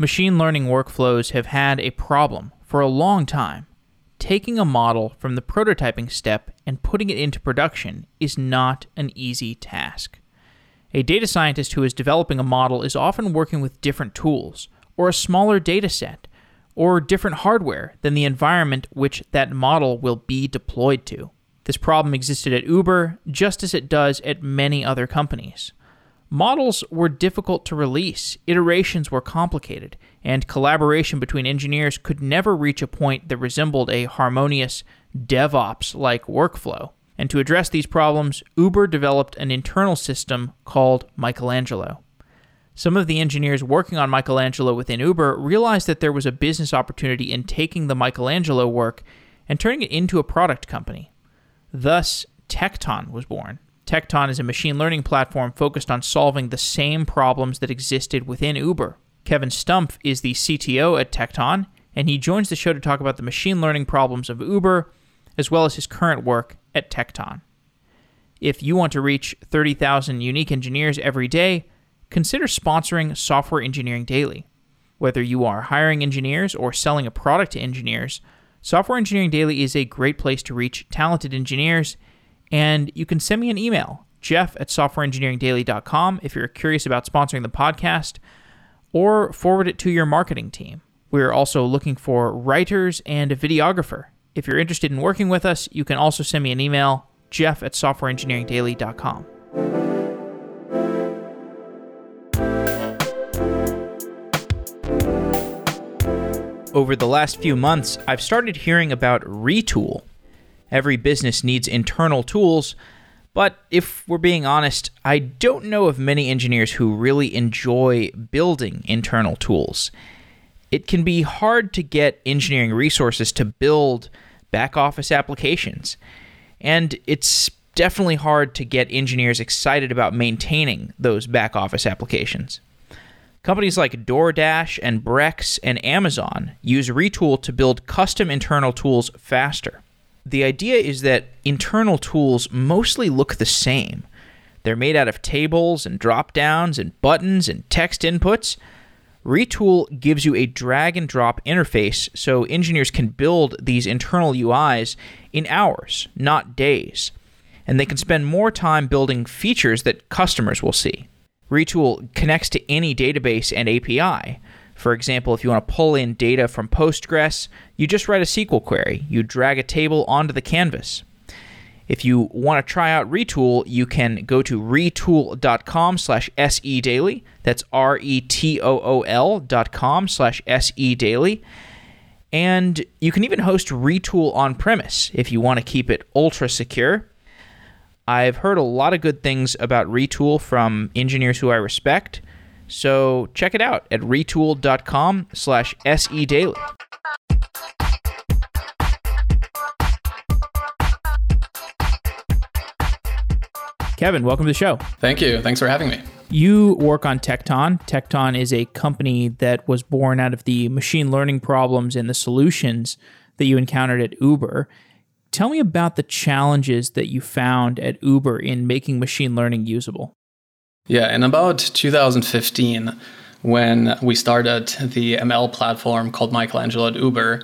Machine learning workflows have had a problem for a long time. Taking a model from the prototyping step and putting it into production is not an easy task. A data scientist who is developing a model is often working with different tools, or a smaller data set, or different hardware than the environment which that model will be deployed to. This problem existed at Uber just as it does at many other companies. Models were difficult to release, iterations were complicated, and collaboration between engineers could never reach a point that resembled a harmonious DevOps like workflow. And to address these problems, Uber developed an internal system called Michelangelo. Some of the engineers working on Michelangelo within Uber realized that there was a business opportunity in taking the Michelangelo work and turning it into a product company. Thus, Tecton was born. Tecton is a machine learning platform focused on solving the same problems that existed within Uber. Kevin Stumpf is the CTO at Tecton, and he joins the show to talk about the machine learning problems of Uber, as well as his current work at Tecton. If you want to reach 30,000 unique engineers every day, consider sponsoring Software Engineering Daily. Whether you are hiring engineers or selling a product to engineers, Software Engineering Daily is a great place to reach talented engineers, and you can send me an email, jeff at softwareengineeringdaily.com, if you're curious about sponsoring the podcast, or forward it to your marketing team. We're also looking for writers and a videographer. If you're interested in working with us, you can also send me an email, jeff at softwareengineeringdaily.com. Over the last few months, I've started hearing about Retool. Every business needs internal tools, but if we're being honest, I don't know of many engineers who really enjoy building internal tools. It can be hard to get engineering resources to build back office applications, and it's definitely hard to get engineers excited about maintaining those back office applications. Companies like DoorDash and Brex and Amazon use Retool to build custom internal tools faster. The idea is that internal tools mostly look the same. They're made out of tables and drop downs and buttons and text inputs. Retool gives you a drag and drop interface so engineers can build these internal UIs in hours, not days. And they can spend more time building features that customers will see. Retool connects to any database and API. For example, if you want to pull in data from Postgres, you just write a SQL query. You drag a table onto the canvas. If you want to try out Retool, you can go to retool.com slash sedaily. That's R-E-T-O-O-L dot com slash sedaily. And you can even host Retool on premise if you want to keep it ultra secure. I've heard a lot of good things about Retool from engineers who I respect. So check it out at retool.com slash sedaily. Kevin, welcome to the show. Thank you. Thanks for having me. You work on Tecton. Tecton is a company that was born out of the machine learning problems and the solutions that you encountered at Uber. Tell me about the challenges that you found at Uber in making machine learning usable. Yeah, in about 2015, when we started the ML platform called Michelangelo at Uber,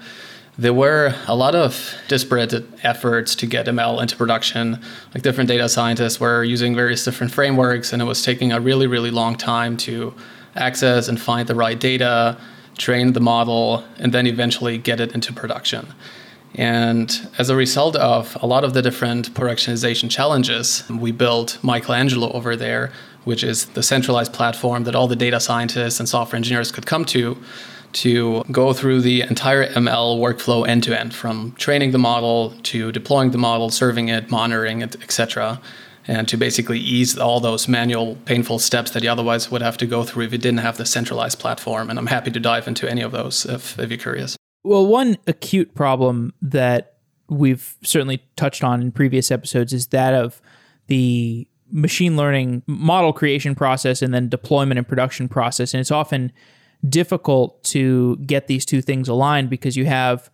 there were a lot of disparate efforts to get ML into production. Like different data scientists were using various different frameworks, and it was taking a really, really long time to access and find the right data, train the model, and then eventually get it into production. And as a result of a lot of the different productionization challenges, we built Michelangelo over there, which is the centralized platform that all the data scientists and software engineers could come to to go through the entire ML workflow end to end, from training the model to deploying the model, serving it, monitoring it, etc., and to basically ease all those manual, painful steps that you otherwise would have to go through if you didn't have the centralized platform. And I'm happy to dive into any of those if, if you're curious. Well, one acute problem that we've certainly touched on in previous episodes is that of the machine learning model creation process and then deployment and production process. And it's often difficult to get these two things aligned because you have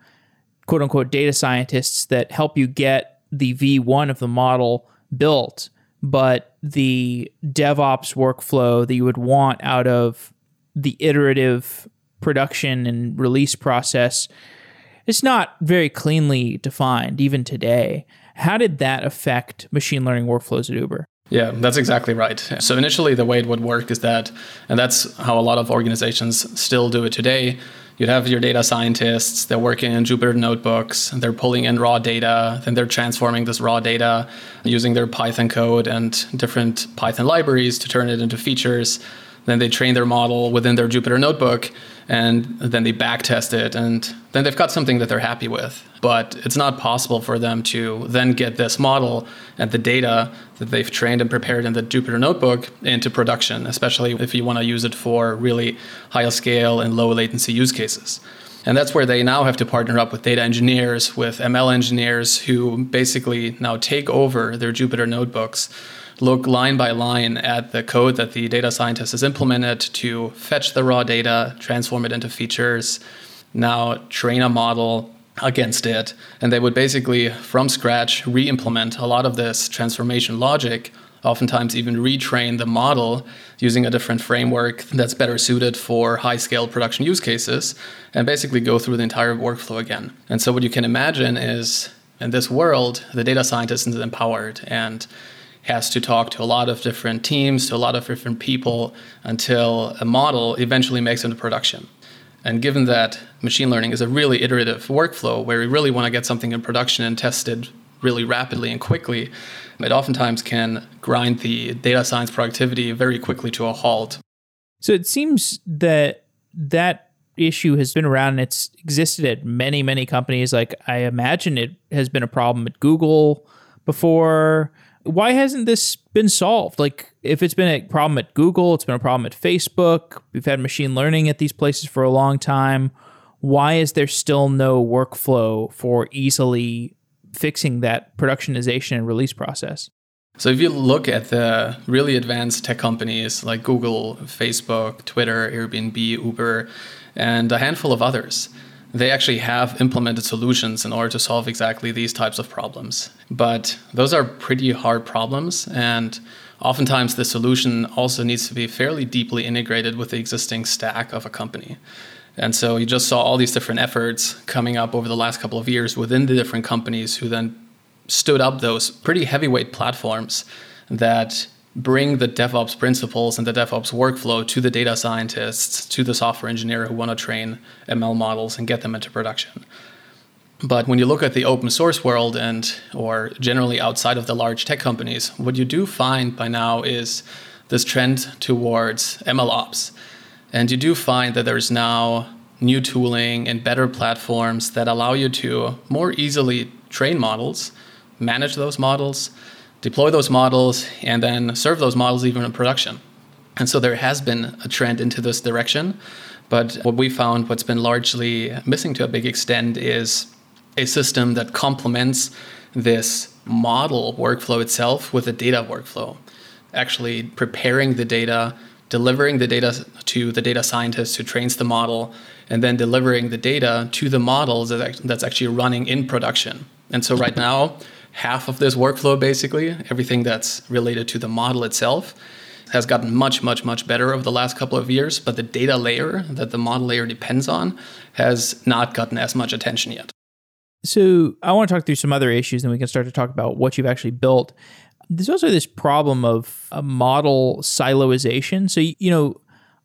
quote unquote data scientists that help you get the V1 of the model built, but the DevOps workflow that you would want out of the iterative production and release process it's not very cleanly defined even today. How did that affect machine learning workflows at Uber? Yeah, that's exactly right. So initially, the way it would work is that, and that's how a lot of organizations still do it today. You'd have your data scientists, they're working in Jupyter notebooks, they're pulling in raw data, then they're transforming this raw data using their Python code and different Python libraries to turn it into features. Then they train their model within their Jupyter notebook and then they backtest it and then they've got something that they're happy with. But it's not possible for them to then get this model and the data that they've trained and prepared in the jupyter notebook into production especially if you want to use it for really high scale and low latency use cases. And that's where they now have to partner up with data engineers with ml engineers who basically now take over their jupyter notebooks look line by line at the code that the data scientist has implemented to fetch the raw data, transform it into features, now train a model against it. And they would basically, from scratch, re implement a lot of this transformation logic, oftentimes even retrain the model using a different framework that's better suited for high scale production use cases, and basically go through the entire workflow again. And so, what you can imagine is in this world, the data scientist is empowered and has to talk to a lot of different teams, to a lot of different people until a model eventually makes into production. And given that machine learning is a really iterative workflow where we really want to get something in production and tested really rapidly and quickly, it oftentimes can grind the data science productivity very quickly to a halt. So it seems that that issue has been around and it's existed at many, many companies. Like I imagine it has been a problem at Google before why hasn't this been solved? Like, if it's been a problem at Google, it's been a problem at Facebook, we've had machine learning at these places for a long time. Why is there still no workflow for easily fixing that productionization and release process? So, if you look at the really advanced tech companies like Google, Facebook, Twitter, Airbnb, Uber, and a handful of others, they actually have implemented solutions in order to solve exactly these types of problems. But those are pretty hard problems, and oftentimes the solution also needs to be fairly deeply integrated with the existing stack of a company. And so you just saw all these different efforts coming up over the last couple of years within the different companies who then stood up those pretty heavyweight platforms that bring the DevOps principles and the DevOps workflow to the data scientists, to the software engineer who want to train ML models and get them into production. But when you look at the open source world and or generally outside of the large tech companies, what you do find by now is this trend towards ML ops. And you do find that there's now new tooling and better platforms that allow you to more easily train models, manage those models, deploy those models, and then serve those models even in production. And so there has been a trend into this direction. But what we found, what's been largely missing to a big extent, is a system that complements this model workflow itself with a data workflow. Actually, preparing the data, delivering the data to the data scientist who trains the model, and then delivering the data to the models that's actually running in production. And so, right now, half of this workflow, basically, everything that's related to the model itself, has gotten much, much, much better over the last couple of years. But the data layer that the model layer depends on has not gotten as much attention yet. So I want to talk through some other issues, and we can start to talk about what you've actually built. There's also this problem of a model siloization. So you know,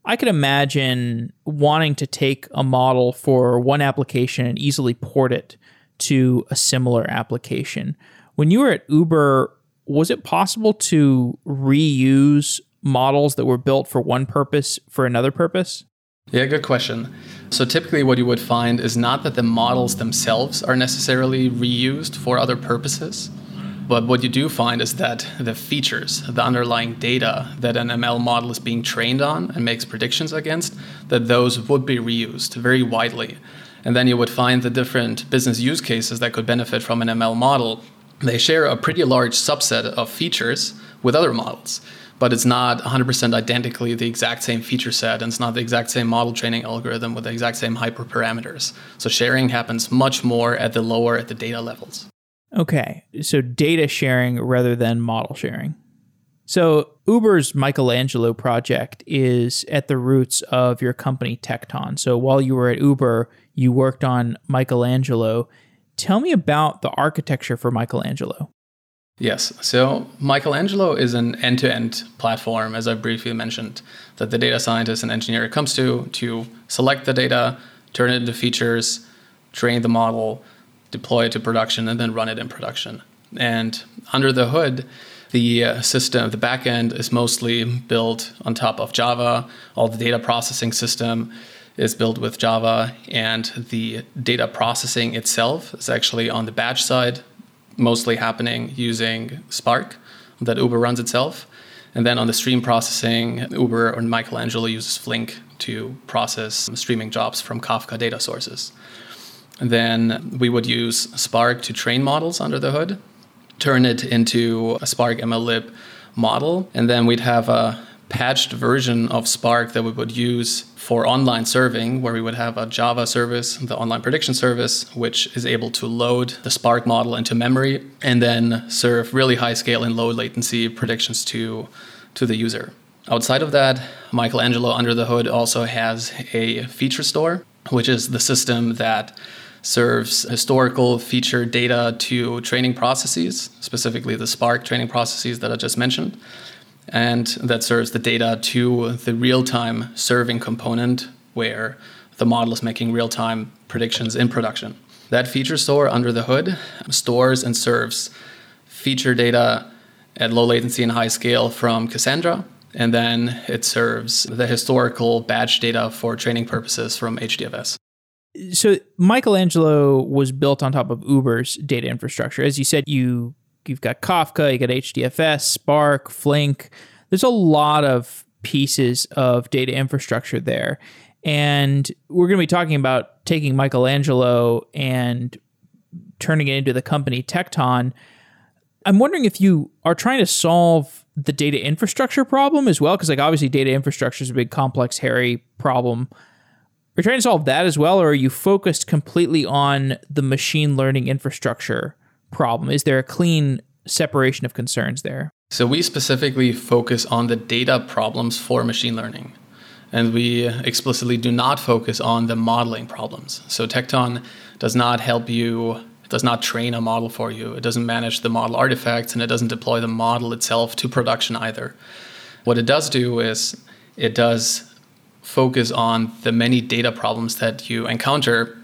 I could imagine wanting to take a model for one application and easily port it to a similar application. When you were at Uber, was it possible to reuse models that were built for one purpose for another purpose? Yeah, good question. So typically, what you would find is not that the models themselves are necessarily reused for other purposes, but what you do find is that the features, the underlying data that an ML model is being trained on and makes predictions against, that those would be reused very widely. And then you would find the different business use cases that could benefit from an ML model. They share a pretty large subset of features with other models but it's not 100% identically the exact same feature set and it's not the exact same model training algorithm with the exact same hyperparameters. So sharing happens much more at the lower at the data levels. Okay. So data sharing rather than model sharing. So, Uber's Michelangelo project is at the roots of your company, Tecton. So, while you were at Uber, you worked on Michelangelo. Tell me about the architecture for Michelangelo. Yes. So Michelangelo is an end to end platform, as I briefly mentioned, that the data scientist and engineer comes to to select the data, turn it into features, train the model, deploy it to production, and then run it in production. And under the hood, the uh, system, the backend is mostly built on top of Java. All the data processing system is built with Java, and the data processing itself is actually on the batch side mostly happening using Spark that Uber runs itself. And then on the stream processing, Uber or Michelangelo uses Flink to process streaming jobs from Kafka data sources. And then we would use Spark to train models under the hood, turn it into a Spark MLlib model, and then we'd have a patched version of Spark that we would use for online serving, where we would have a Java service, the online prediction service, which is able to load the Spark model into memory and then serve really high scale and low latency predictions to, to the user. Outside of that, Michelangelo under the hood also has a feature store, which is the system that serves historical feature data to training processes, specifically the Spark training processes that I just mentioned and that serves the data to the real time serving component where the model is making real time predictions in production. That feature store under the hood stores and serves feature data at low latency and high scale from Cassandra. And then it serves the historical batch data for training purposes from HDFS. So Michelangelo was built on top of Uber's data infrastructure. As you said, you you've got Kafka, you got HDFS, Spark, Flink. There's a lot of pieces of data infrastructure there. And we're going to be talking about taking Michelangelo and turning it into the company Tecton. I'm wondering if you are trying to solve the data infrastructure problem as well, because like obviously data infrastructure is a big, complex, hairy problem. Are you trying to solve that as well, or are you focused completely on the machine learning infrastructure problem? Is there a clean separation of concerns there? So we specifically focus on the data problems for machine learning. And we explicitly do not focus on the modeling problems. So Tecton does not help you, it does not train a model for you. It doesn't manage the model artifacts and it doesn't deploy the model itself to production either. What it does do is it does focus on the many data problems that you encounter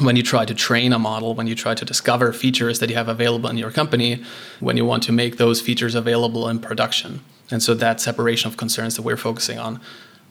when you try to train a model, when you try to discover features that you have available in your company, when you want to make those features available in production. And so that separation of concerns that we're focusing on.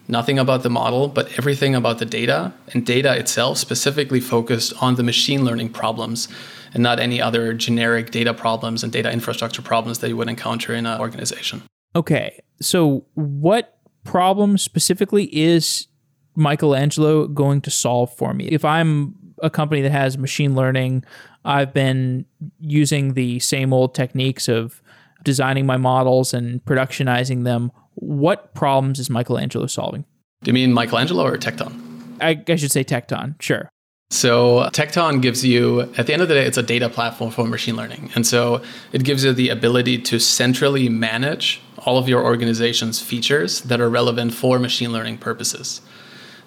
Nothing about the model, but everything about the data and data itself specifically focused on the machine learning problems and not any other generic data problems and data infrastructure problems that you would encounter in an organization. Okay. So, what problem specifically is Michelangelo going to solve for me? If I'm a company that has machine learning. I've been using the same old techniques of designing my models and productionizing them. What problems is Michelangelo solving? Do you mean Michelangelo or Tecton? I, I should say Tecton, sure. So Tecton gives you, at the end of the day, it's a data platform for machine learning. And so it gives you the ability to centrally manage all of your organization's features that are relevant for machine learning purposes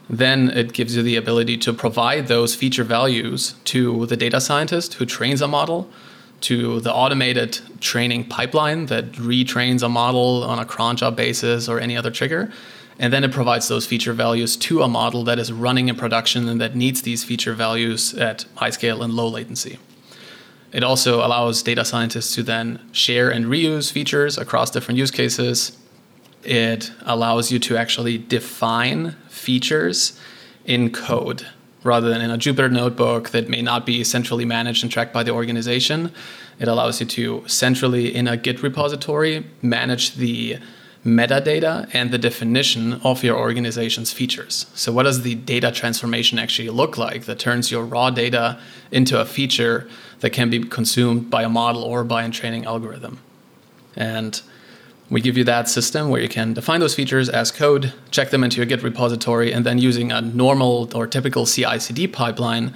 then it gives you the ability to provide those feature values to the data scientist who trains a model, to the automated training pipeline that retrains a model on a cron job basis or any other trigger. And then it provides those feature values to a model that is running in production and that needs these feature values at high scale and low latency. It also allows data scientists to then share and reuse features across different use cases. It allows you to actually define features in code rather than in a Jupyter notebook that may not be centrally managed and tracked by the organization. It allows you to centrally in a Git repository manage the metadata and the definition of your organization's features. So, what does the data transformation actually look like that turns your raw data into a feature that can be consumed by a model or by a training algorithm? And we give you that system where you can define those features as code, check them into your Git repository, and then using a normal or typical CI CD pipeline,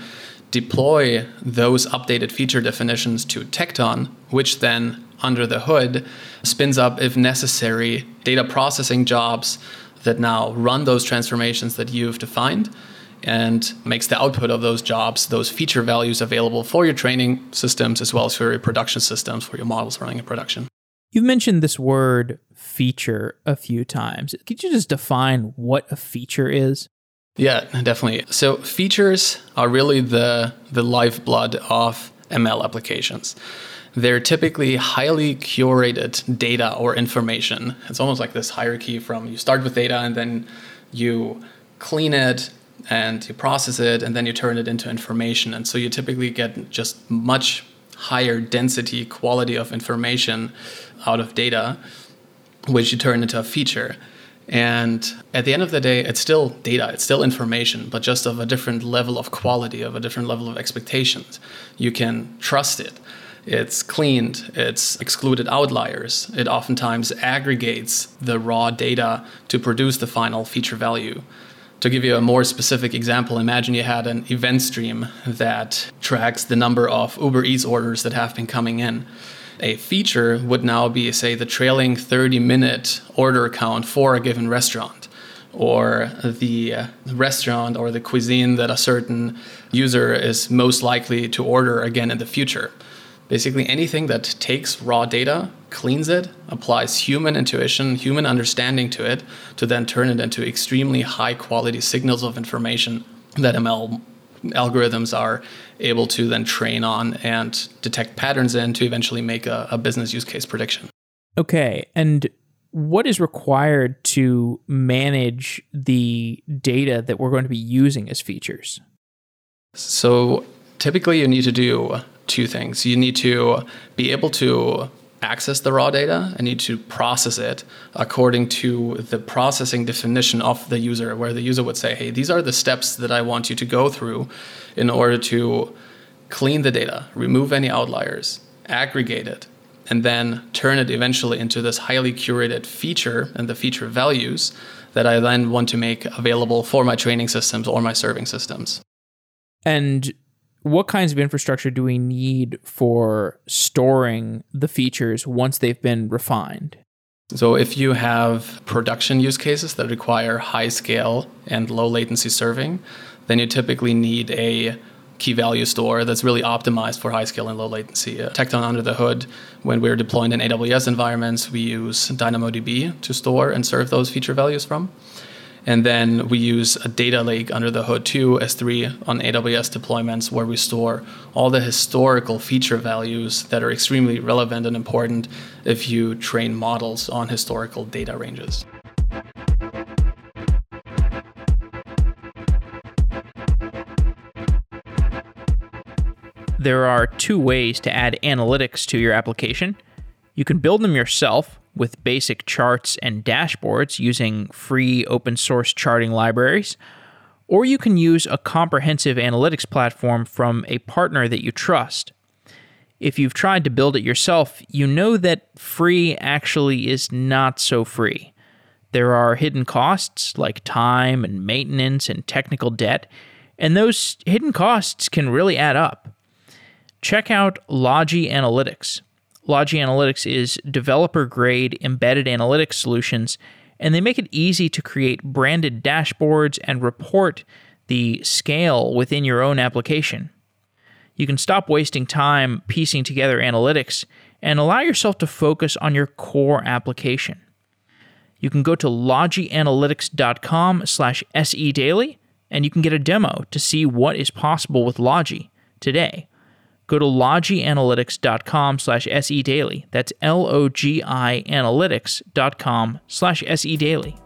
deploy those updated feature definitions to Tecton, which then under the hood spins up, if necessary, data processing jobs that now run those transformations that you've defined and makes the output of those jobs, those feature values available for your training systems as well as for your production systems for your models running in production. You've mentioned this word feature a few times. Could you just define what a feature is? Yeah, definitely. So features are really the the lifeblood of ML applications. They're typically highly curated data or information. It's almost like this hierarchy from you start with data and then you clean it and you process it and then you turn it into information. And so you typically get just much higher density quality of information out of data, which you turn into a feature. And at the end of the day, it's still data, it's still information, but just of a different level of quality, of a different level of expectations. You can trust it. It's cleaned, it's excluded outliers. It oftentimes aggregates the raw data to produce the final feature value. To give you a more specific example, imagine you had an event stream that tracks the number of Uber Eats orders that have been coming in. A feature would now be, say, the trailing 30 minute order count for a given restaurant, or the uh, restaurant or the cuisine that a certain user is most likely to order again in the future. Basically, anything that takes raw data, cleans it, applies human intuition, human understanding to it, to then turn it into extremely high quality signals of information that ML algorithms are able to then train on and detect patterns in to eventually make a, a business use case prediction. Okay. And what is required to manage the data that we're going to be using as features? So typically, you need to do two things. You need to be able to access the raw data and need to process it according to the processing definition of the user, where the user would say, hey, these are the steps that I want you to go through in order to clean the data, remove any outliers, aggregate it, and then turn it eventually into this highly curated feature and the feature values that I then want to make available for my training systems or my serving systems. And what kinds of infrastructure do we need for storing the features once they've been refined? So, if you have production use cases that require high scale and low latency serving, then you typically need a key value store that's really optimized for high scale and low latency. Uh, Tecton under the hood, when we're deploying in AWS environments, we use DynamoDB to store and serve those feature values from. And then we use a data lake under the hood too, S3 on AWS deployments, where we store all the historical feature values that are extremely relevant and important if you train models on historical data ranges. There are two ways to add analytics to your application. You can build them yourself with basic charts and dashboards using free open source charting libraries, or you can use a comprehensive analytics platform from a partner that you trust. If you've tried to build it yourself, you know that free actually is not so free. There are hidden costs like time and maintenance and technical debt, and those hidden costs can really add up. Check out Logi Analytics. Logi Analytics is developer grade embedded analytics solutions, and they make it easy to create branded dashboards and report the scale within your own application. You can stop wasting time piecing together analytics and allow yourself to focus on your core application. You can go to logianalytics.com slash sedaily and you can get a demo to see what is possible with Logi today go to logianalytics.com slash sedaily. That's L-O-G-I analytics.com slash sedaily.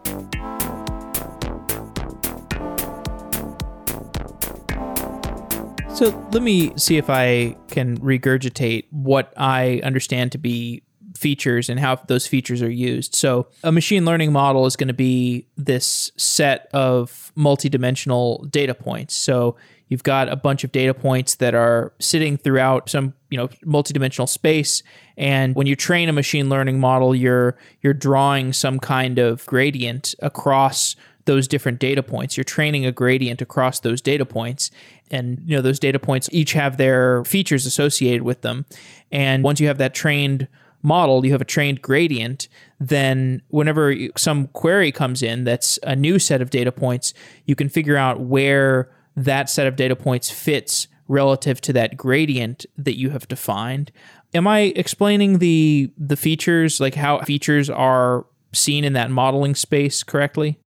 So let me see if I can regurgitate what I understand to be features and how those features are used. So, a machine learning model is going to be this set of multidimensional data points. So, You've got a bunch of data points that are sitting throughout some, you know, multidimensional space. And when you train a machine learning model, you're you're drawing some kind of gradient across those different data points. You're training a gradient across those data points. And you know, those data points each have their features associated with them. And once you have that trained model, you have a trained gradient, then whenever some query comes in that's a new set of data points, you can figure out where that set of data points fits relative to that gradient that you have defined. Am I explaining the the features like how features are seen in that modeling space correctly?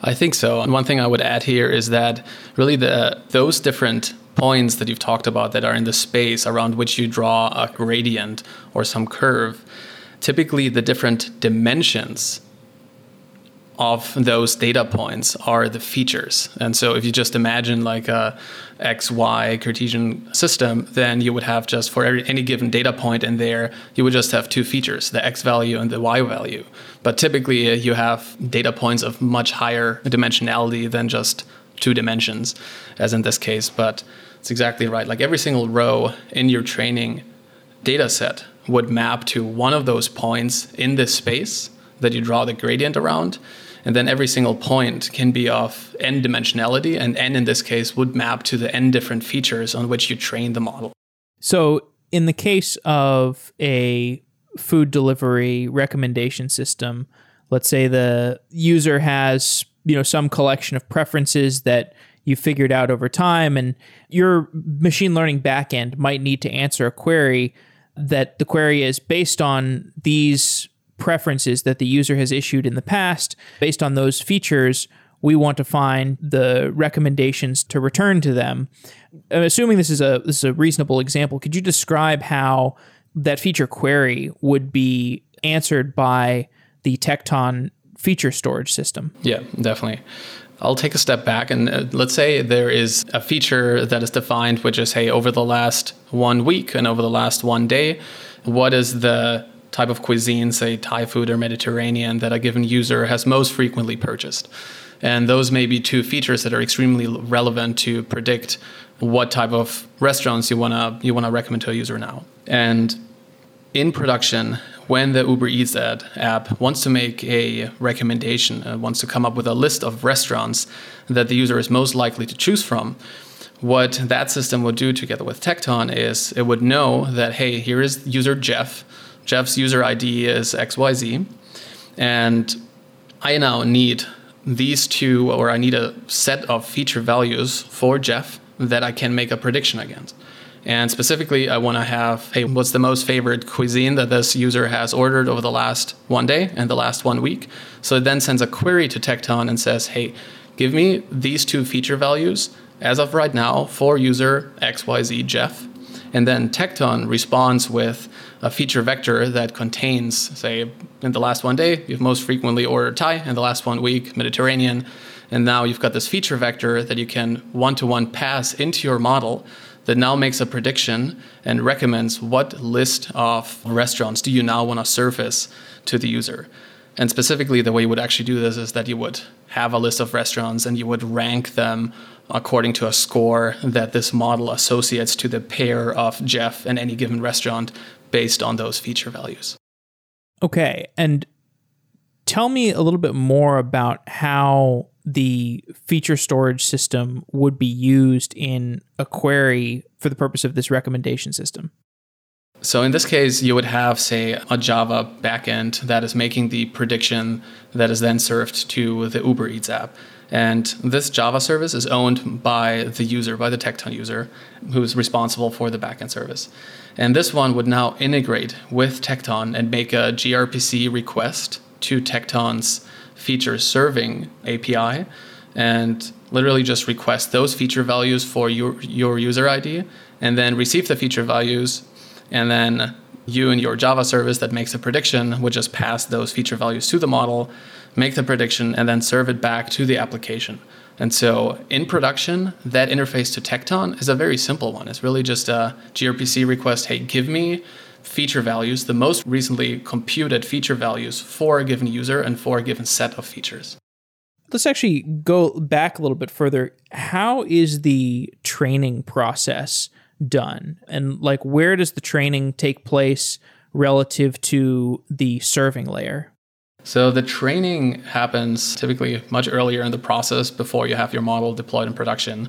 I think so. And one thing I would add here is that really the those different points that you've talked about that are in the space around which you draw a gradient or some curve, typically the different dimensions of those data points are the features. And so if you just imagine like a XY Cartesian system, then you would have just for every, any given data point in there, you would just have two features, the X value and the Y value. But typically uh, you have data points of much higher dimensionality than just two dimensions, as in this case. But it's exactly right. Like every single row in your training data set would map to one of those points in this space that you draw the gradient around and then every single point can be of n dimensionality, and n in this case would map to the n different features on which you train the model. So, in the case of a food delivery recommendation system, let's say the user has you know some collection of preferences that you figured out over time and your machine learning backend might need to answer a query that the query is based on these preferences that the user has issued in the past. Based on those features, we want to find the recommendations to return to them. I'm assuming this is a this is a reasonable example. Could you describe how that feature query would be answered by the Tecton feature storage system? Yeah, definitely. I'll take a step back and uh, let's say there is a feature that is defined, which is, hey, over the last one week and over the last one day, what is the type of cuisine, say Thai food or Mediterranean, that a given user has most frequently purchased. And those may be two features that are extremely relevant to predict what type of restaurants you wanna you wanna recommend to a user now. And in production, when the Uber Eats ad app wants to make a recommendation, uh, wants to come up with a list of restaurants that the user is most likely to choose from, what that system would do together with Tecton is it would know that hey, here is user Jeff Jeff's user ID is XYZ. And I now need these two, or I need a set of feature values for Jeff that I can make a prediction against. And specifically, I want to have hey, what's the most favorite cuisine that this user has ordered over the last one day and the last one week? So it then sends a query to Tecton and says, hey, give me these two feature values as of right now for user XYZ Jeff. And then Tecton responds with a feature vector that contains, say, in the last one day, you've most frequently ordered Thai, in the last one week, Mediterranean. And now you've got this feature vector that you can one to one pass into your model that now makes a prediction and recommends what list of restaurants do you now want to surface to the user. And specifically, the way you would actually do this is that you would have a list of restaurants and you would rank them according to a score that this model associates to the pair of Jeff and any given restaurant based on those feature values. Okay. And tell me a little bit more about how the feature storage system would be used in a query for the purpose of this recommendation system. So in this case, you would have, say, a Java backend that is making the prediction that is then served to the Uber Eats app. And this Java service is owned by the user, by the Tecton user, who is responsible for the backend service. And this one would now integrate with Tecton and make a gRPC request to Tecton's feature serving API and literally just request those feature values for your, your user ID and then receive the feature values. And then you and your Java service that makes a prediction would just pass those feature values to the model, make the prediction, and then serve it back to the application. And so in production, that interface to Tecton is a very simple one. It's really just a gRPC request hey, give me feature values, the most recently computed feature values for a given user and for a given set of features. Let's actually go back a little bit further. How is the training process done? And like where does the training take place relative to the serving layer? So the training happens typically much earlier in the process before you have your model deployed in production.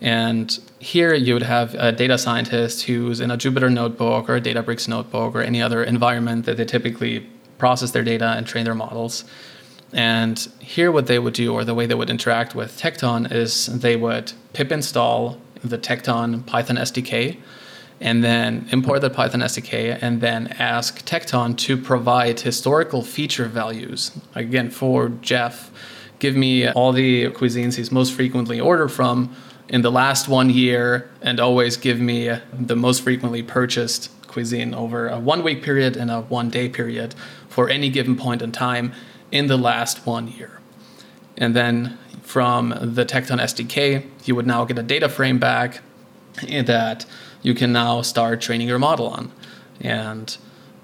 And here you would have a data scientist who's in a Jupyter notebook or a Databricks notebook or any other environment that they typically process their data and train their models. And here, what they would do, or the way they would interact with Tecton, is they would pip install the Tecton Python SDK and then import the Python SDK and then ask Tecton to provide historical feature values. Again, for Jeff, give me all the cuisines he's most frequently ordered from in the last one year and always give me the most frequently purchased cuisine over a one week period and a one day period for any given point in time in the last one year. And then from the Tecton SDK, you would now get a data frame back that you can now start training your model on. And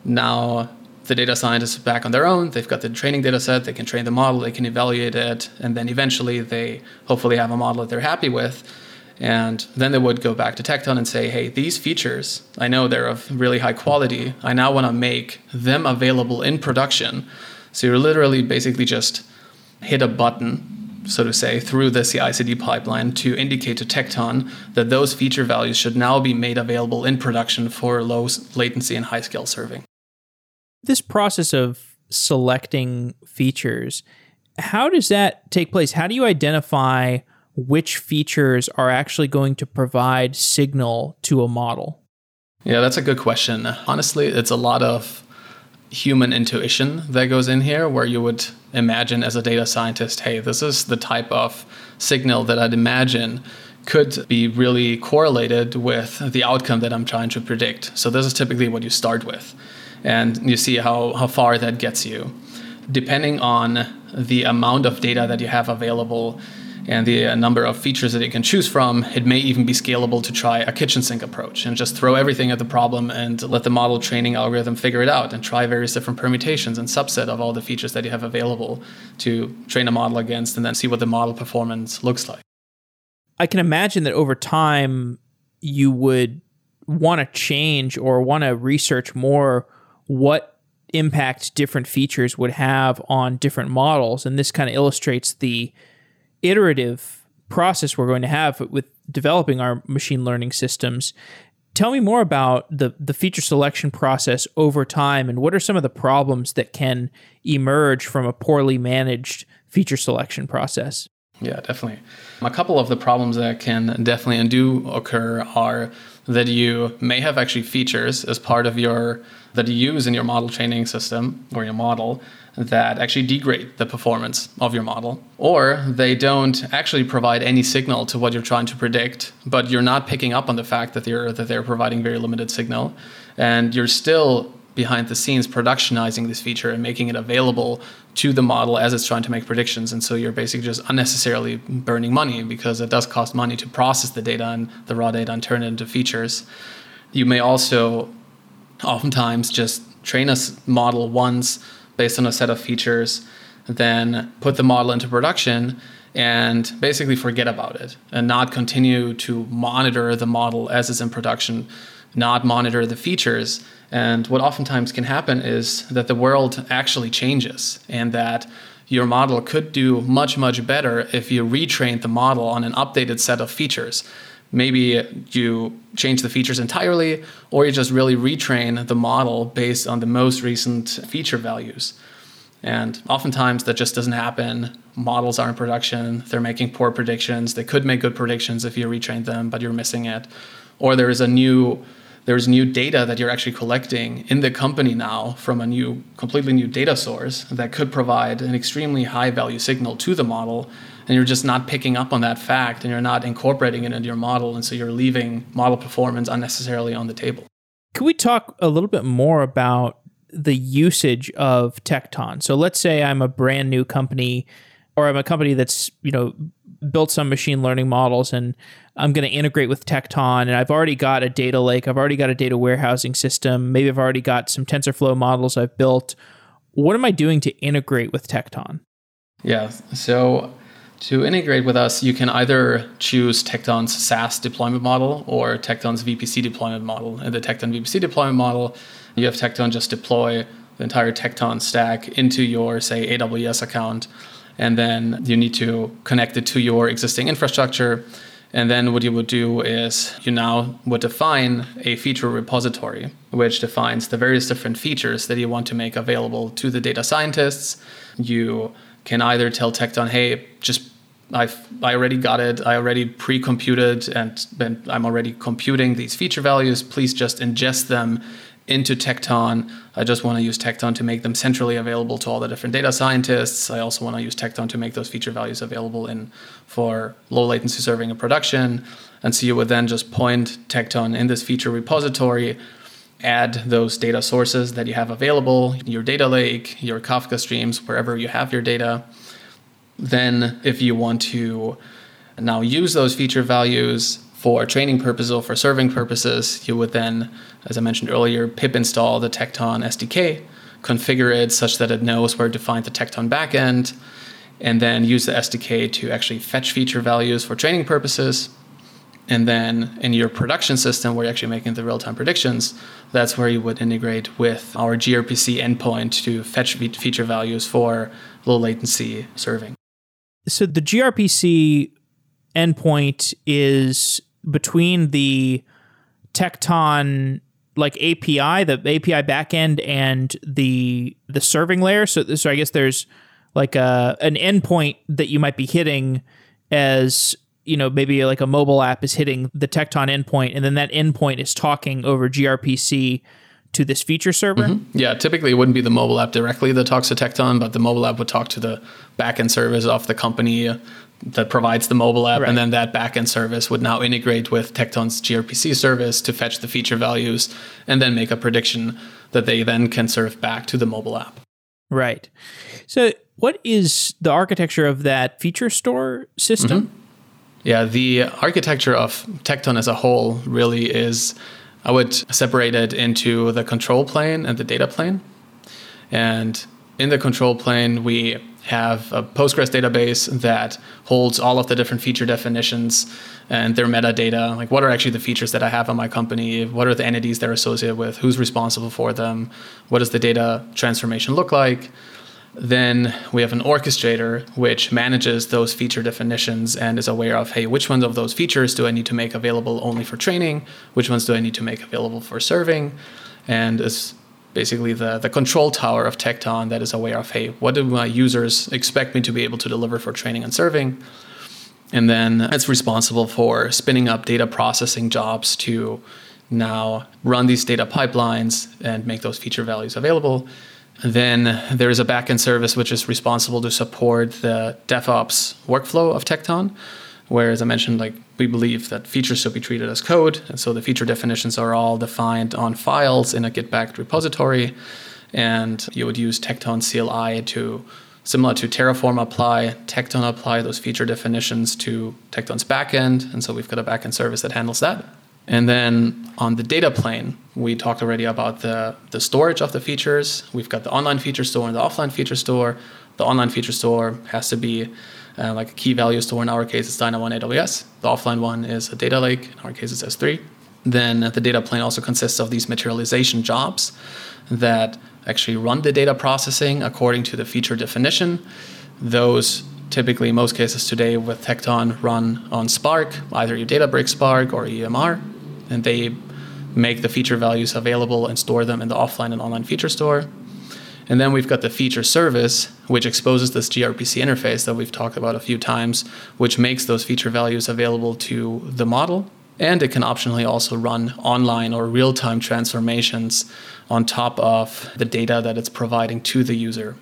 now the data scientists are back on their own. They've got the training data set, they can train the model, they can evaluate it, and then eventually they hopefully have a model that they're happy with. And then they would go back to Tecton and say, hey, these features, I know they're of really high quality. I now want to make them available in production. So you're literally basically just hit a button so to say, through the CI/CD pipeline to indicate to Tecton that those feature values should now be made available in production for low latency and high scale serving. This process of selecting features, how does that take place? How do you identify which features are actually going to provide signal to a model? Yeah, that's a good question. Honestly, it's a lot of human intuition that goes in here where you would imagine as a data scientist hey this is the type of signal that i'd imagine could be really correlated with the outcome that i'm trying to predict. So this is typically what you start with and you see how, how far that gets you. Depending on the amount of data that you have available and the uh, number of features that you can choose from, it may even be scalable to try a kitchen sink approach and just throw everything at the problem and let the model training algorithm figure it out and try various different permutations and subset of all the features that you have available to train a model against and then see what the model performance looks like. I can imagine that over time you would want to change or want to research more what impact different features would have on different models and this kind of illustrates the iterative process we're going to have with developing our machine learning systems. Tell me more about the, the feature selection process over time and what are some of the problems that can emerge from a poorly managed feature selection process? Yeah, definitely. A couple of the problems that can definitely and do occur are that you may have actually features as part of your that you use in your model training system or your model that actually degrade the performance of your model, or they don't actually provide any signal to what you're trying to predict, but you're not picking up on the fact that they're that they're providing very limited signal, and you're still behind the scenes productionizing this feature and making it available to the model as it's trying to make predictions. And so you're basically just unnecessarily burning money because it does cost money to process the data and the raw data and turn it into features. You may also oftentimes just train a model once based on a set of features, then put the model into production and basically forget about it and not continue to monitor the model as it's in production, not monitor the features. And what oftentimes can happen is that the world actually changes and that your model could do much, much better if you retrained the model on an updated set of features. Maybe you change the features entirely, or you just really retrain the model based on the most recent feature values. And oftentimes that just doesn't happen. Models are in production, they're making poor predictions. They could make good predictions if you retrain them, but you're missing it. Or there is a new there's new data that you're actually collecting in the company now from a new completely new data source that could provide an extremely high value signal to the model and you're just not picking up on that fact and you're not incorporating it into your model and so you're leaving model performance unnecessarily on the table. Could we talk a little bit more about the usage of tecton so let's say i'm a brand new company or i'm a company that's you know built some machine learning models and i'm going to integrate with tecton and i've already got a data lake i've already got a data warehousing system maybe i've already got some tensorflow models i've built. What am i doing to integrate with tecton yeah so to integrate with us, you can either choose Tecton's SaaS deployment model or Tecton's VPC deployment model. In the Tecton VPC deployment model, you have Tecton just deploy the entire Tecton stack into your, say, AWS account. And then you need to connect it to your existing infrastructure. And then what you would do is you now would define a feature repository, which defines the various different features that you want to make available to the data scientists. You can either tell Tecton, hey, just I've I already got it. I already pre-computed and been, I'm already computing these feature values. Please just ingest them into Tecton. I just want to use Tecton to make them centrally available to all the different data scientists. I also want to use Tecton to make those feature values available in for low latency serving in production. And so you would then just point Tecton in this feature repository, add those data sources that you have available, your data lake, your Kafka streams, wherever you have your data then, if you want to now use those feature values for training purposes or for serving purposes, you would then, as I mentioned earlier, pip install the Tecton SDK, configure it such that it knows where to find the Tecton backend, and then use the SDK to actually fetch feature values for training purposes. And then in your production system, where you're actually making the real time predictions, that's where you would integrate with our gRPC endpoint to fetch feature values for low latency serving so the gRPC endpoint is between the tecton like API, the API backend, and the the serving layer. So, so I guess there's like a an endpoint that you might be hitting as you know maybe like a mobile app is hitting the tecton endpoint, and then that endpoint is talking over gRPC to this feature server? Mm-hmm. Yeah, typically it wouldn't be the mobile app directly that talks to Tecton, but the mobile app would talk to the backend service of the company that provides the mobile app, right. and then that backend service would now integrate with Tecton's gRPC service to fetch the feature values and then make a prediction that they then can serve back to the mobile app. Right. So, what is the architecture of that feature store system? Mm-hmm. Yeah, the architecture of Tecton as a whole really is I would separate it into the control plane and the data plane. And in the control plane, we have a Postgres database that holds all of the different feature definitions and their metadata. Like, what are actually the features that I have on my company? What are the entities they're associated with? Who's responsible for them? What does the data transformation look like? Then we have an orchestrator which manages those feature definitions and is aware of, hey, which ones of those features do I need to make available only for training? Which ones do I need to make available for serving? And is basically the, the control tower of Tecton that is aware of, hey, what do my users expect me to be able to deliver for training and serving? And then it's responsible for spinning up data processing jobs to now run these data pipelines and make those feature values available. Then there is a backend service which is responsible to support the DevOps workflow of Tecton. Where, as I mentioned, like we believe that features should be treated as code, and so the feature definitions are all defined on files in a Git-backed repository, and you would use Tecton CLI to, similar to Terraform apply, Tecton apply those feature definitions to Tecton's backend, and so we've got a backend service that handles that. And then on the data plane, we talked already about the, the storage of the features. We've got the online feature store and the offline feature store. The online feature store has to be uh, like a key value store. In our case, it's Dynamo AWS. The offline one is a data lake. In our case, it's S3. Then the data plane also consists of these materialization jobs that actually run the data processing according to the feature definition. Those typically, most cases today with Tecton, run on Spark, either your Databricks Spark or EMR and they make the feature values available and store them in the offline and online feature store. And then we've got the feature service, which exposes this gRPC interface that we've talked about a few times, which makes those feature values available to the model. And it can optionally also run online or real time transformations on top of the data that it's providing to the user.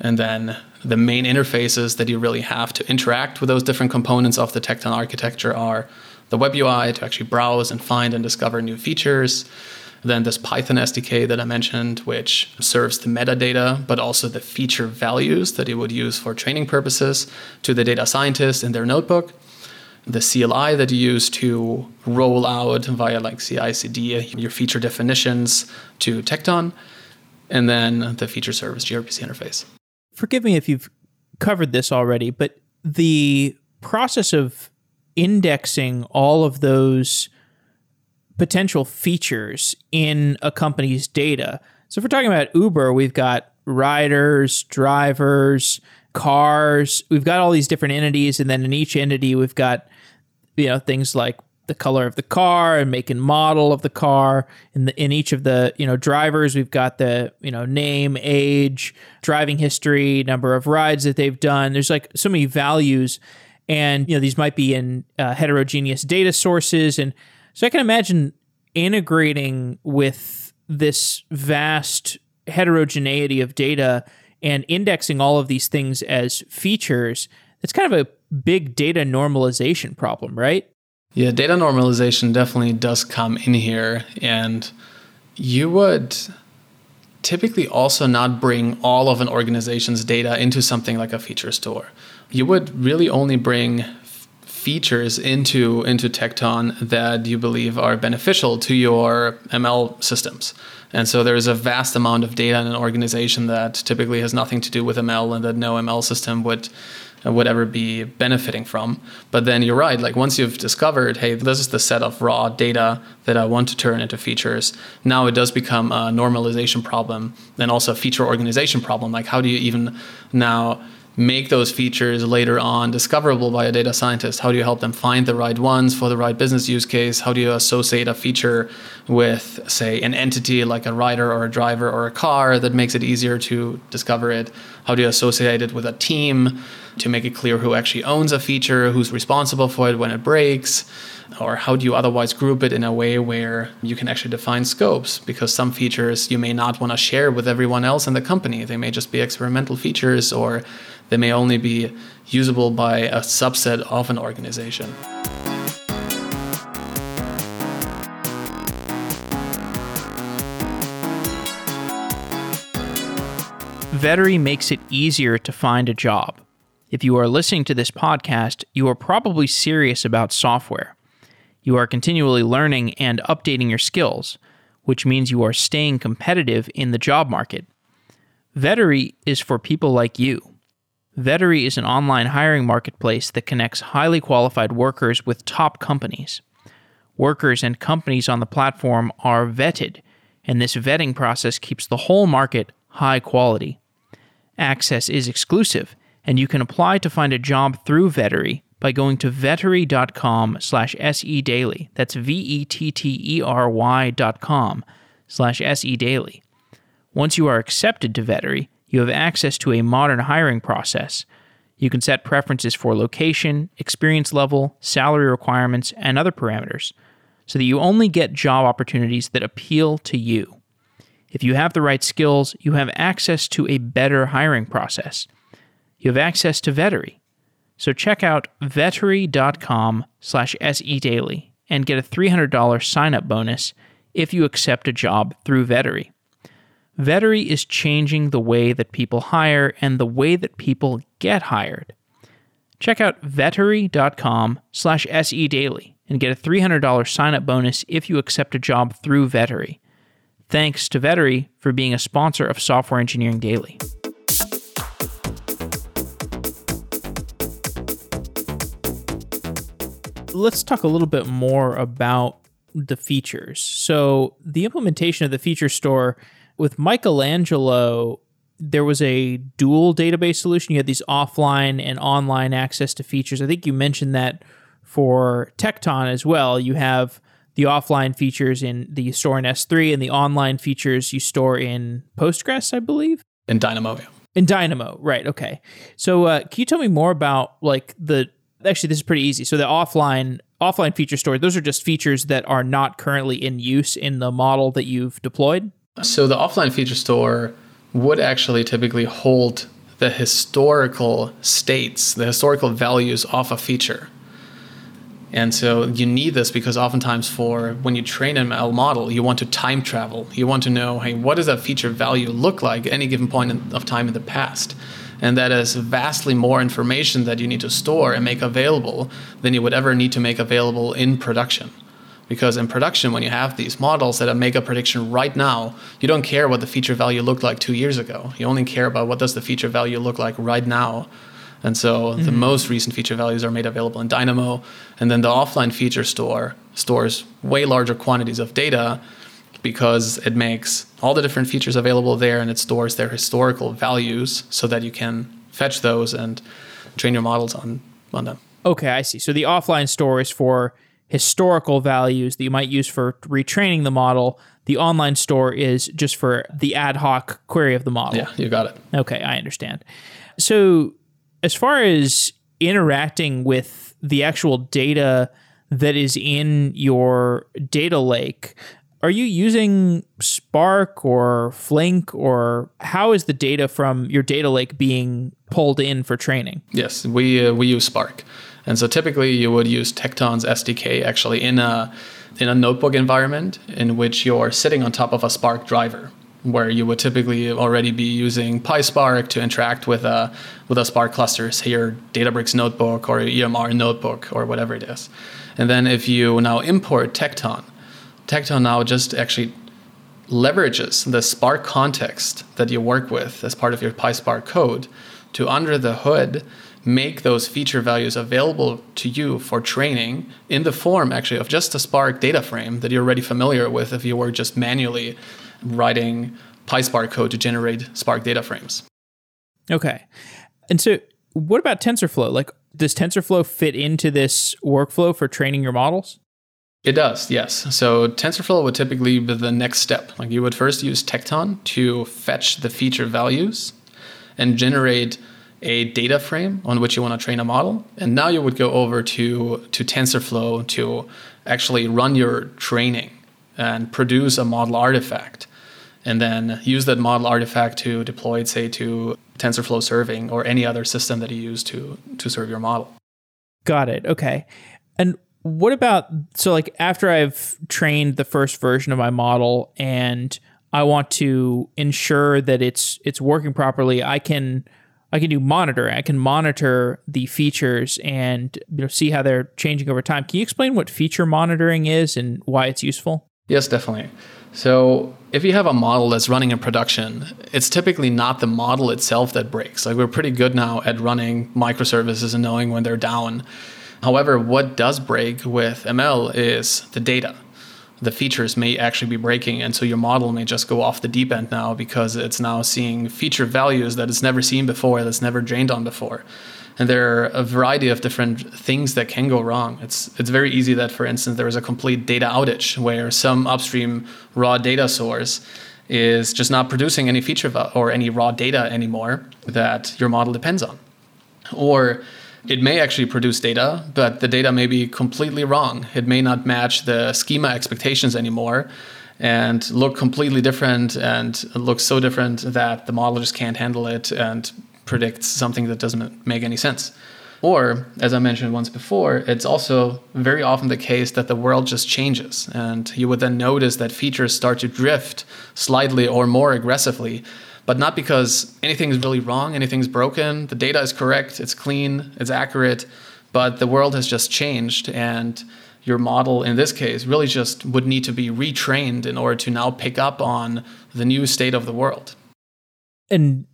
And then the main interfaces that you really have to interact with those different components of the Tecton architecture are the web UI to actually browse and find and discover new features. Then this Python SDK that I mentioned, which serves the metadata, but also the feature values that it would use for training purposes to the data scientists in their notebook. The CLI that you use to roll out via like CI CD your feature definitions to Tecton, and then the feature service gRPC interface. Forgive me if you've covered this already, but the process of indexing all of those potential features in a company's data. So if we're talking about Uber, we've got riders, drivers, cars. We've got all these different entities, and then in each entity, we've got you know things like the color of the car and make and model of the car. In the in each of the you know drivers, we've got the you know name, age, driving history, number of rides that they've done. There's like so many values, and you know these might be in uh, heterogeneous data sources, and so I can imagine integrating with this vast heterogeneity of data and indexing all of these things as features. It's kind of a big data normalization problem, right? Yeah, data normalization definitely does come in here. And you would typically also not bring all of an organization's data into something like a feature store. You would really only bring features into into Tecton that you believe are beneficial to your ML systems. And so there's a vast amount of data in an organization that typically has nothing to do with ML and that no ML system would would ever be benefiting from. But then you're right, like once you've discovered, hey, this is the set of raw data that I want to turn into features, now it does become a normalization problem and also a feature organization problem. Like how do you even now make those features later on discoverable by a data scientist? How do you help them find the right ones for the right business use case? How do you associate a feature with, say, an entity like a rider or a driver or a car that makes it easier to discover it? How do you associate it with a team to make it clear who actually owns a feature, who's responsible for it when it breaks? Or how do you otherwise group it in a way where you can actually define scopes? Because some features you may not want to share with everyone else in the company. They may just be experimental features or they may only be usable by a subset of an organization. Vettery makes it easier to find a job. If you are listening to this podcast, you are probably serious about software. You are continually learning and updating your skills, which means you are staying competitive in the job market. Vettery is for people like you. Vettery is an online hiring marketplace that connects highly qualified workers with top companies. Workers and companies on the platform are vetted, and this vetting process keeps the whole market high quality. Access is exclusive, and you can apply to find a job through Vettery by going to vettery.com slash sedaily. That's V-E-T-T-E-R-Y dot com slash sedaily. Once you are accepted to Vettery, you have access to a modern hiring process. You can set preferences for location, experience level, salary requirements, and other parameters so that you only get job opportunities that appeal to you. If you have the right skills, you have access to a better hiring process. You have access to Vettery. So check out vettery.com slash sedaily and get a $300 sign-up bonus if you accept a job through Vettery. Vettery is changing the way that people hire and the way that people get hired. Check out vettery.com slash sedaily and get a $300 sign-up bonus if you accept a job through Vettery. Thanks to Vettery for being a sponsor of Software Engineering Daily. Let's talk a little bit more about the features. So, the implementation of the feature store with Michelangelo, there was a dual database solution. You had these offline and online access to features. I think you mentioned that for Tecton as well. You have the offline features in the store in S3 and the online features you store in Postgres, I believe. In Dynamo, yeah. In Dynamo, right? Okay. So, uh, can you tell me more about like the? Actually, this is pretty easy. So the offline offline feature store; those are just features that are not currently in use in the model that you've deployed. So the offline feature store would actually typically hold the historical states, the historical values of a feature. And so you need this because oftentimes for when you train an ML model, you want to time travel. You want to know, hey, what does that feature value look like at any given point of time in the past? And that is vastly more information that you need to store and make available than you would ever need to make available in production. Because in production, when you have these models that make a prediction right now, you don't care what the feature value looked like two years ago. You only care about what does the feature value look like right now and so mm-hmm. the most recent feature values are made available in Dynamo. And then the offline feature store stores way larger quantities of data because it makes all the different features available there and it stores their historical values so that you can fetch those and train your models on, on them. Okay, I see. So the offline store is for historical values that you might use for retraining the model. The online store is just for the ad hoc query of the model. Yeah, you got it. Okay, I understand. So, as far as interacting with the actual data that is in your data lake, are you using Spark or Flink, or how is the data from your data lake being pulled in for training? Yes, we uh, we use Spark, and so typically you would use Tecton's SDK actually in a in a notebook environment in which you're sitting on top of a Spark driver, where you would typically already be using PySpark to interact with a with a Spark cluster, say your Databricks notebook or EMR notebook or whatever it is. And then if you now import Tecton, Tecton now just actually leverages the Spark context that you work with as part of your PySpark code to under the hood make those feature values available to you for training in the form actually of just a Spark data frame that you're already familiar with if you were just manually writing PySpark code to generate Spark data frames. Okay. And so what about TensorFlow? Like does TensorFlow fit into this workflow for training your models? It does, yes. So TensorFlow would typically be the next step. Like you would first use Tecton to fetch the feature values and generate a data frame on which you want to train a model. And now you would go over to, to TensorFlow to actually run your training and produce a model artifact. And then use that model artifact to deploy it, say, to TensorFlow serving or any other system that you use to, to serve your model. Got it. Okay. And what about so like after I've trained the first version of my model and I want to ensure that it's it's working properly, I can I can do monitoring. I can monitor the features and you know see how they're changing over time. Can you explain what feature monitoring is and why it's useful? Yes, definitely. So, if you have a model that's running in production, it's typically not the model itself that breaks. Like we're pretty good now at running microservices and knowing when they're down. However, what does break with ML is the data. The features may actually be breaking, and so your model may just go off the deep end now because it's now seeing feature values that it's never seen before, that's never trained on before. And there are a variety of different things that can go wrong. It's it's very easy that, for instance, there is a complete data outage where some upstream raw data source is just not producing any feature or any raw data anymore that your model depends on. Or it may actually produce data, but the data may be completely wrong. It may not match the schema expectations anymore and look completely different and look so different that the model just can't handle it and predicts something that doesn't make any sense. Or, as I mentioned once before, it's also very often the case that the world just changes, and you would then notice that features start to drift slightly or more aggressively but not because anything is really wrong, anything's broken. The data is correct, it's clean, it's accurate, but the world has just changed and your model in this case really just would need to be retrained in order to now pick up on the new state of the world. And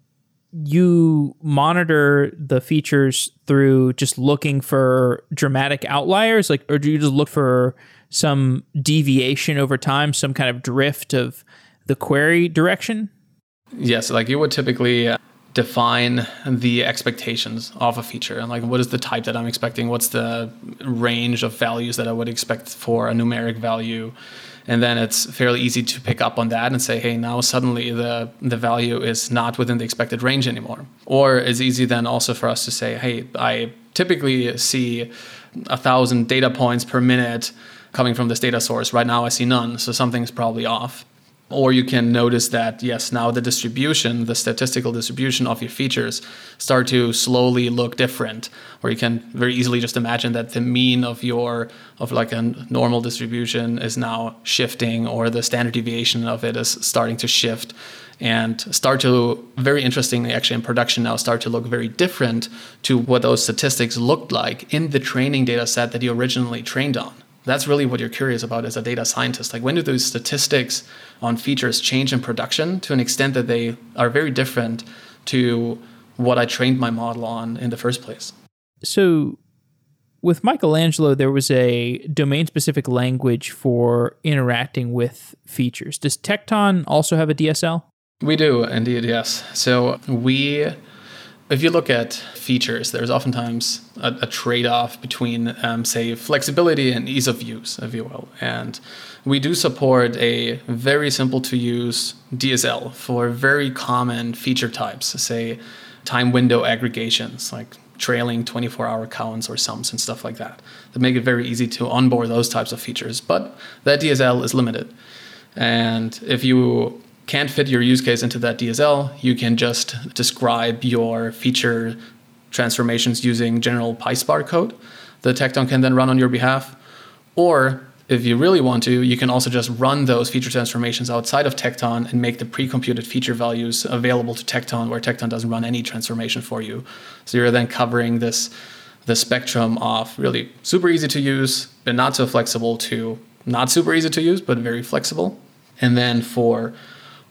you monitor the features through just looking for dramatic outliers like or do you just look for some deviation over time some kind of drift of the query direction Yes, like you would typically uh, define the expectations of a feature and like what is the type that I'm expecting, what's the range of values that I would expect for a numeric value. And then it's fairly easy to pick up on that and say, hey, now suddenly the, the value is not within the expected range anymore. Or it's easy then also for us to say, hey, I typically see a thousand data points per minute coming from this data source. Right now I see none, so something's probably off. Or you can notice that, yes, now the distribution, the statistical distribution of your features start to slowly look different. Or you can very easily just imagine that the mean of your, of like a normal distribution is now shifting, or the standard deviation of it is starting to shift and start to, very interestingly, actually in production now, start to look very different to what those statistics looked like in the training data set that you originally trained on that's really what you're curious about as a data scientist. Like, when do those statistics on features change in production to an extent that they are very different to what I trained my model on in the first place? So, with Michelangelo, there was a domain specific language for interacting with features. Does Tecton also have a DSL? We do, indeed, yes. So we, if you look at features, there's oftentimes a, a trade off between, um, say, flexibility and ease of use, if you will. And we do support a very simple to use DSL for very common feature types, say, time window aggregations, like trailing 24 hour counts or sums and stuff like that that make it very easy to onboard those types of features. But that DSL is limited. And if you can't fit your use case into that DSL, you can just describe your feature transformations using general PySpark code. The Tecton can then run on your behalf. Or if you really want to, you can also just run those feature transformations outside of Tecton and make the pre-computed feature values available to Tecton, where Tecton doesn't run any transformation for you. So you're then covering this the spectrum of really super easy to use, but not so flexible to not super easy to use, but very flexible. And then for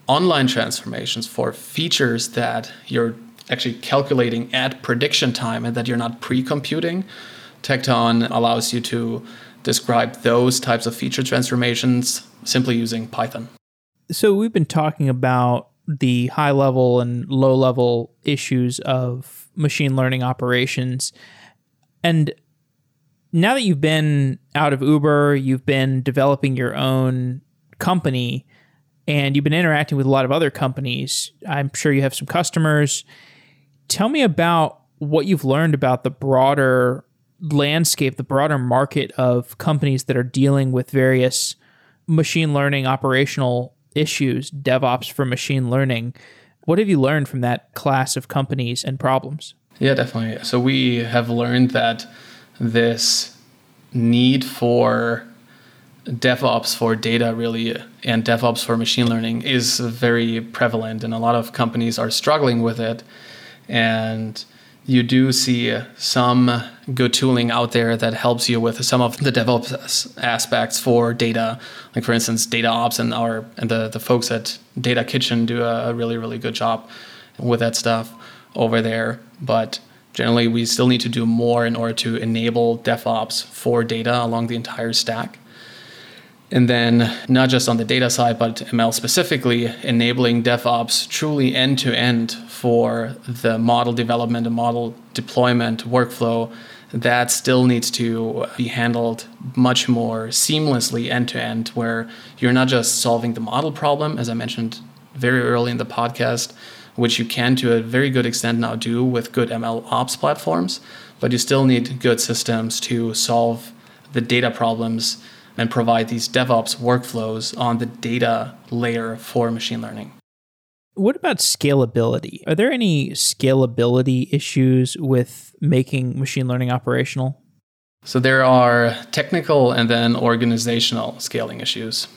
online transformations, for features that you're actually calculating at prediction time and that you're not pre-computing, Tecton allows you to describe those types of feature transformations simply using Python. So we've been talking about the high level and low level issues of machine learning operations. And now that you've been out of Uber, you've been developing your own company, and you've been interacting with a lot of other companies. I'm sure you have some customers. Tell me about what you've learned about the broader landscape, the broader market of companies that are dealing with various machine learning operational issues, DevOps for machine learning. What have you learned from that class of companies and problems? Yeah, definitely. So we have learned that this need for DevOps for data really and DevOps for machine learning is very prevalent and a lot of companies are struggling with it. And you do see some good tooling out there that helps you with some of the DevOps aspects for data. Like for instance, Data Ops and our and the, the folks at Data Kitchen do a really, really good job with that stuff over there. But generally we still need to do more in order to enable DevOps for data along the entire stack. And then, not just on the data side, but ML specifically, enabling DevOps truly end to end for the model development and model deployment workflow that still needs to be handled much more seamlessly end to end, where you're not just solving the model problem, as I mentioned very early in the podcast, which you can to a very good extent now do with good ML ops platforms, but you still need good systems to solve the data problems and provide these DevOps workflows on the data layer for machine learning. What about scalability? Are there any scalability issues with making machine learning operational? So there are technical and then organizational scaling issues.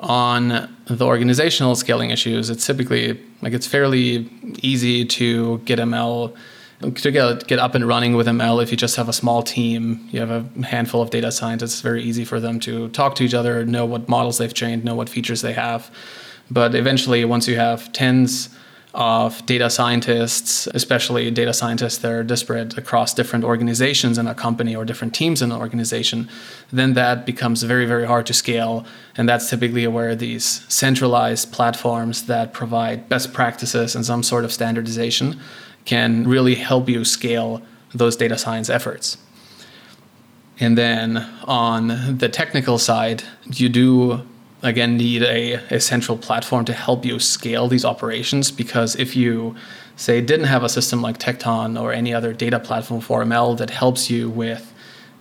On the organizational scaling issues, it's typically like it's fairly easy to get ML to get, get up and running with ML, if you just have a small team, you have a handful of data scientists, it's very easy for them to talk to each other, know what models they've trained, know what features they have. But eventually, once you have tens of data scientists, especially data scientists that are disparate across different organizations in a company or different teams in an organization, then that becomes very, very hard to scale. And that's typically where these centralized platforms that provide best practices and some sort of standardization can really help you scale those data science efforts. And then on the technical side, you do again need a, a central platform to help you scale these operations because if you say didn't have a system like Tecton or any other data platform for ML that helps you with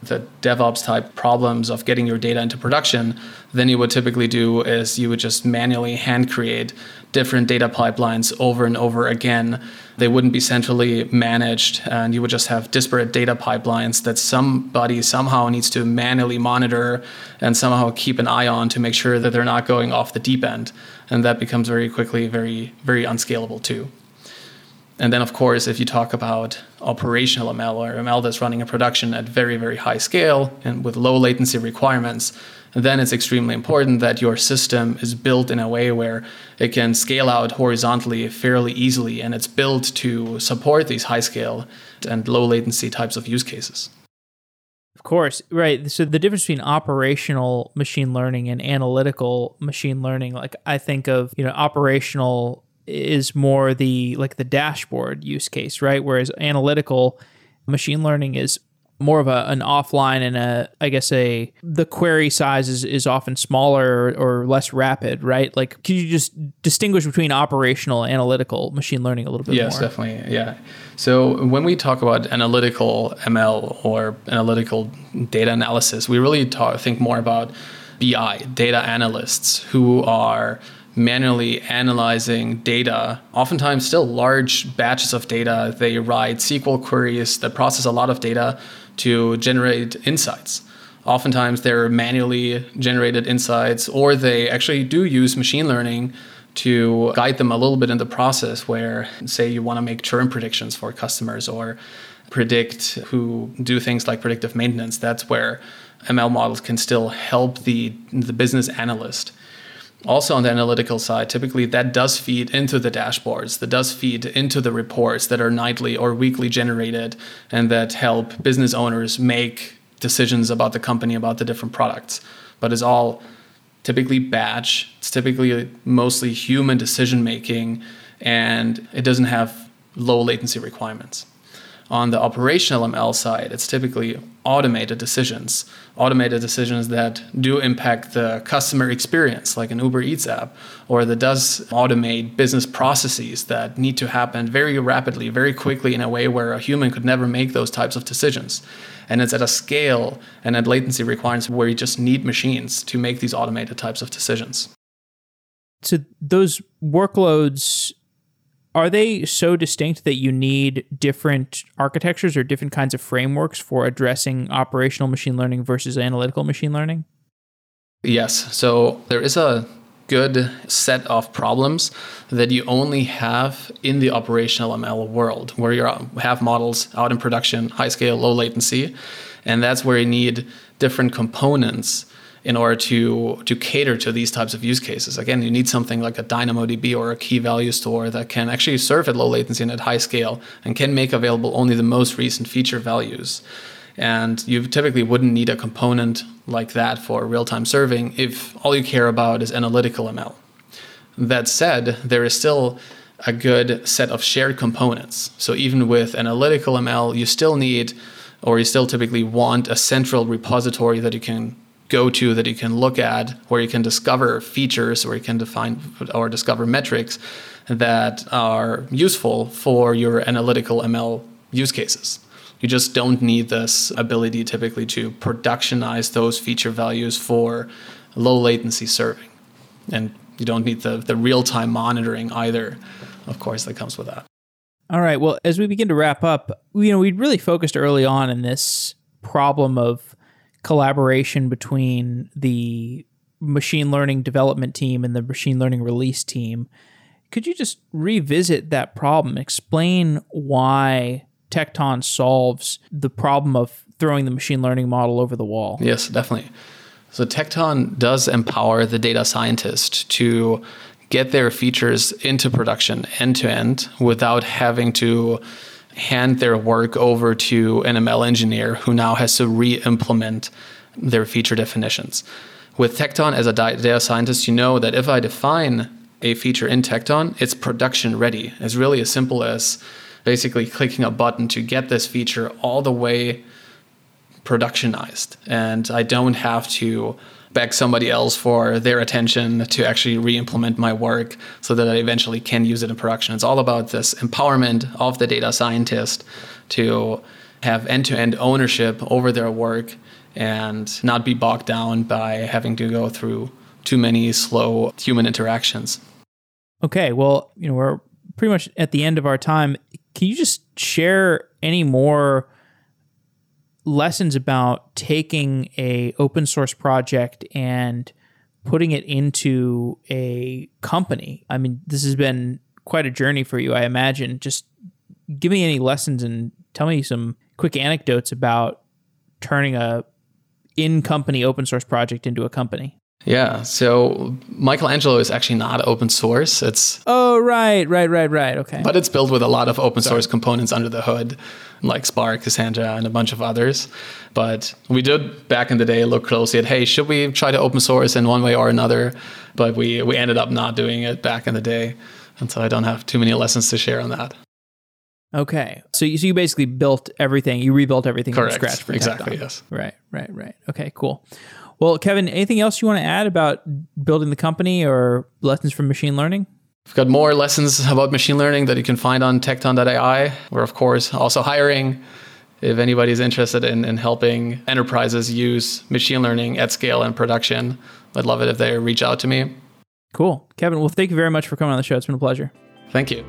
the DevOps type problems of getting your data into production, then you would typically do is you would just manually hand create different data pipelines over and over again. They wouldn't be centrally managed, and you would just have disparate data pipelines that somebody somehow needs to manually monitor and somehow keep an eye on to make sure that they're not going off the deep end. And that becomes very quickly very, very unscalable too. And then, of course, if you talk about operational ML or ML that's running a production at very, very high scale and with low latency requirements, then it's extremely important that your system is built in a way where it can scale out horizontally fairly easily and it's built to support these high scale and low latency types of use cases. Of course, right. So the difference between operational machine learning and analytical machine learning, like I think of, you know, operational is more the like the dashboard use case, right? Whereas analytical machine learning is more of a, an offline and a I guess a the query size is, is often smaller or, or less rapid, right? Like can you just distinguish between operational analytical machine learning a little bit yes, more? definitely. Yeah. So when we talk about analytical ML or analytical data analysis, we really talk, think more about BI, data analysts who are manually analyzing data, oftentimes still large batches of data. They write SQL queries that process a lot of data to generate insights. Oftentimes, they're manually generated insights, or they actually do use machine learning to guide them a little bit in the process where, say, you want to make churn predictions for customers or predict who do things like predictive maintenance. That's where ML models can still help the, the business analyst. Also, on the analytical side, typically that does feed into the dashboards, that does feed into the reports that are nightly or weekly generated and that help business owners make decisions about the company, about the different products. But it's all typically batch. It's typically mostly human decision making, and it doesn't have low latency requirements. On the operational ML side, it's typically automated decisions, automated decisions that do impact the customer experience, like an Uber Eats app, or that does automate business processes that need to happen very rapidly, very quickly in a way where a human could never make those types of decisions. And it's at a scale and at latency requirements where you just need machines to make these automated types of decisions. So those workloads are they so distinct that you need different architectures or different kinds of frameworks for addressing operational machine learning versus analytical machine learning? Yes. So there is a good set of problems that you only have in the operational ML world, where you have models out in production, high scale, low latency, and that's where you need different components in order to to cater to these types of use cases. Again, you need something like a DynamoDB or a key value store that can actually serve at low latency and at high scale and can make available only the most recent feature values. And you typically wouldn't need a component like that for real-time serving if all you care about is analytical ML. That said, there is still a good set of shared components. So even with analytical ML, you still need or you still typically want a central repository that you can go to that you can look at where you can discover features or you can define or discover metrics that are useful for your analytical ML use cases. You just don't need this ability typically to productionize those feature values for low latency serving. And you don't need the, the real time monitoring either, of course, that comes with that. All right. Well, as we begin to wrap up, you know, we really focused early on in this problem of collaboration between the machine learning development team and the machine learning release team. Could you just revisit that problem? Explain why Tecton solves the problem of throwing the machine learning model over the wall. Yes, definitely. So Tecton does empower the data scientist to get their features into production end to end without having to hand their work over to an ML engineer who now has to re implement their feature definitions. With Tecton, as a data scientist, you know that if I define a feature in Tecton, it's production ready. It's really as simple as basically clicking a button to get this feature all the way productionized. And I don't have to beg somebody else for their attention to actually re-implement my work so that I eventually can use it in production. It's all about this empowerment of the data scientist to have end-to-end ownership over their work and not be bogged down by having to go through too many slow human interactions. Okay, well, you know, we're pretty much at the end of our time. Can you just share any more lessons about taking a open source project and putting it into a company. I mean, this has been quite a journey for you, I imagine. Just give me any lessons and tell me some quick anecdotes about turning a in company open source project into a company. Yeah. So Michelangelo is actually not open source. It's Oh right, right, right, right. Okay. But it's built with a lot of open Sorry. source components under the hood. Like Spark, Cassandra, and a bunch of others. But we did back in the day look closely at, hey, should we try to open source in one way or another? But we, we ended up not doing it back in the day. And so I don't have too many lessons to share on that. Okay. So you, so you basically built everything, you rebuilt everything Correct. from scratch for exactly, Tecton. yes. Right, right, right. Okay, cool. Well, Kevin, anything else you want to add about building the company or lessons from machine learning? We've got more lessons about machine learning that you can find on tekton.ai. We're, of course, also hiring. If anybody's interested in, in helping enterprises use machine learning at scale and production, I'd love it if they reach out to me. Cool. Kevin, well, thank you very much for coming on the show. It's been a pleasure. Thank you.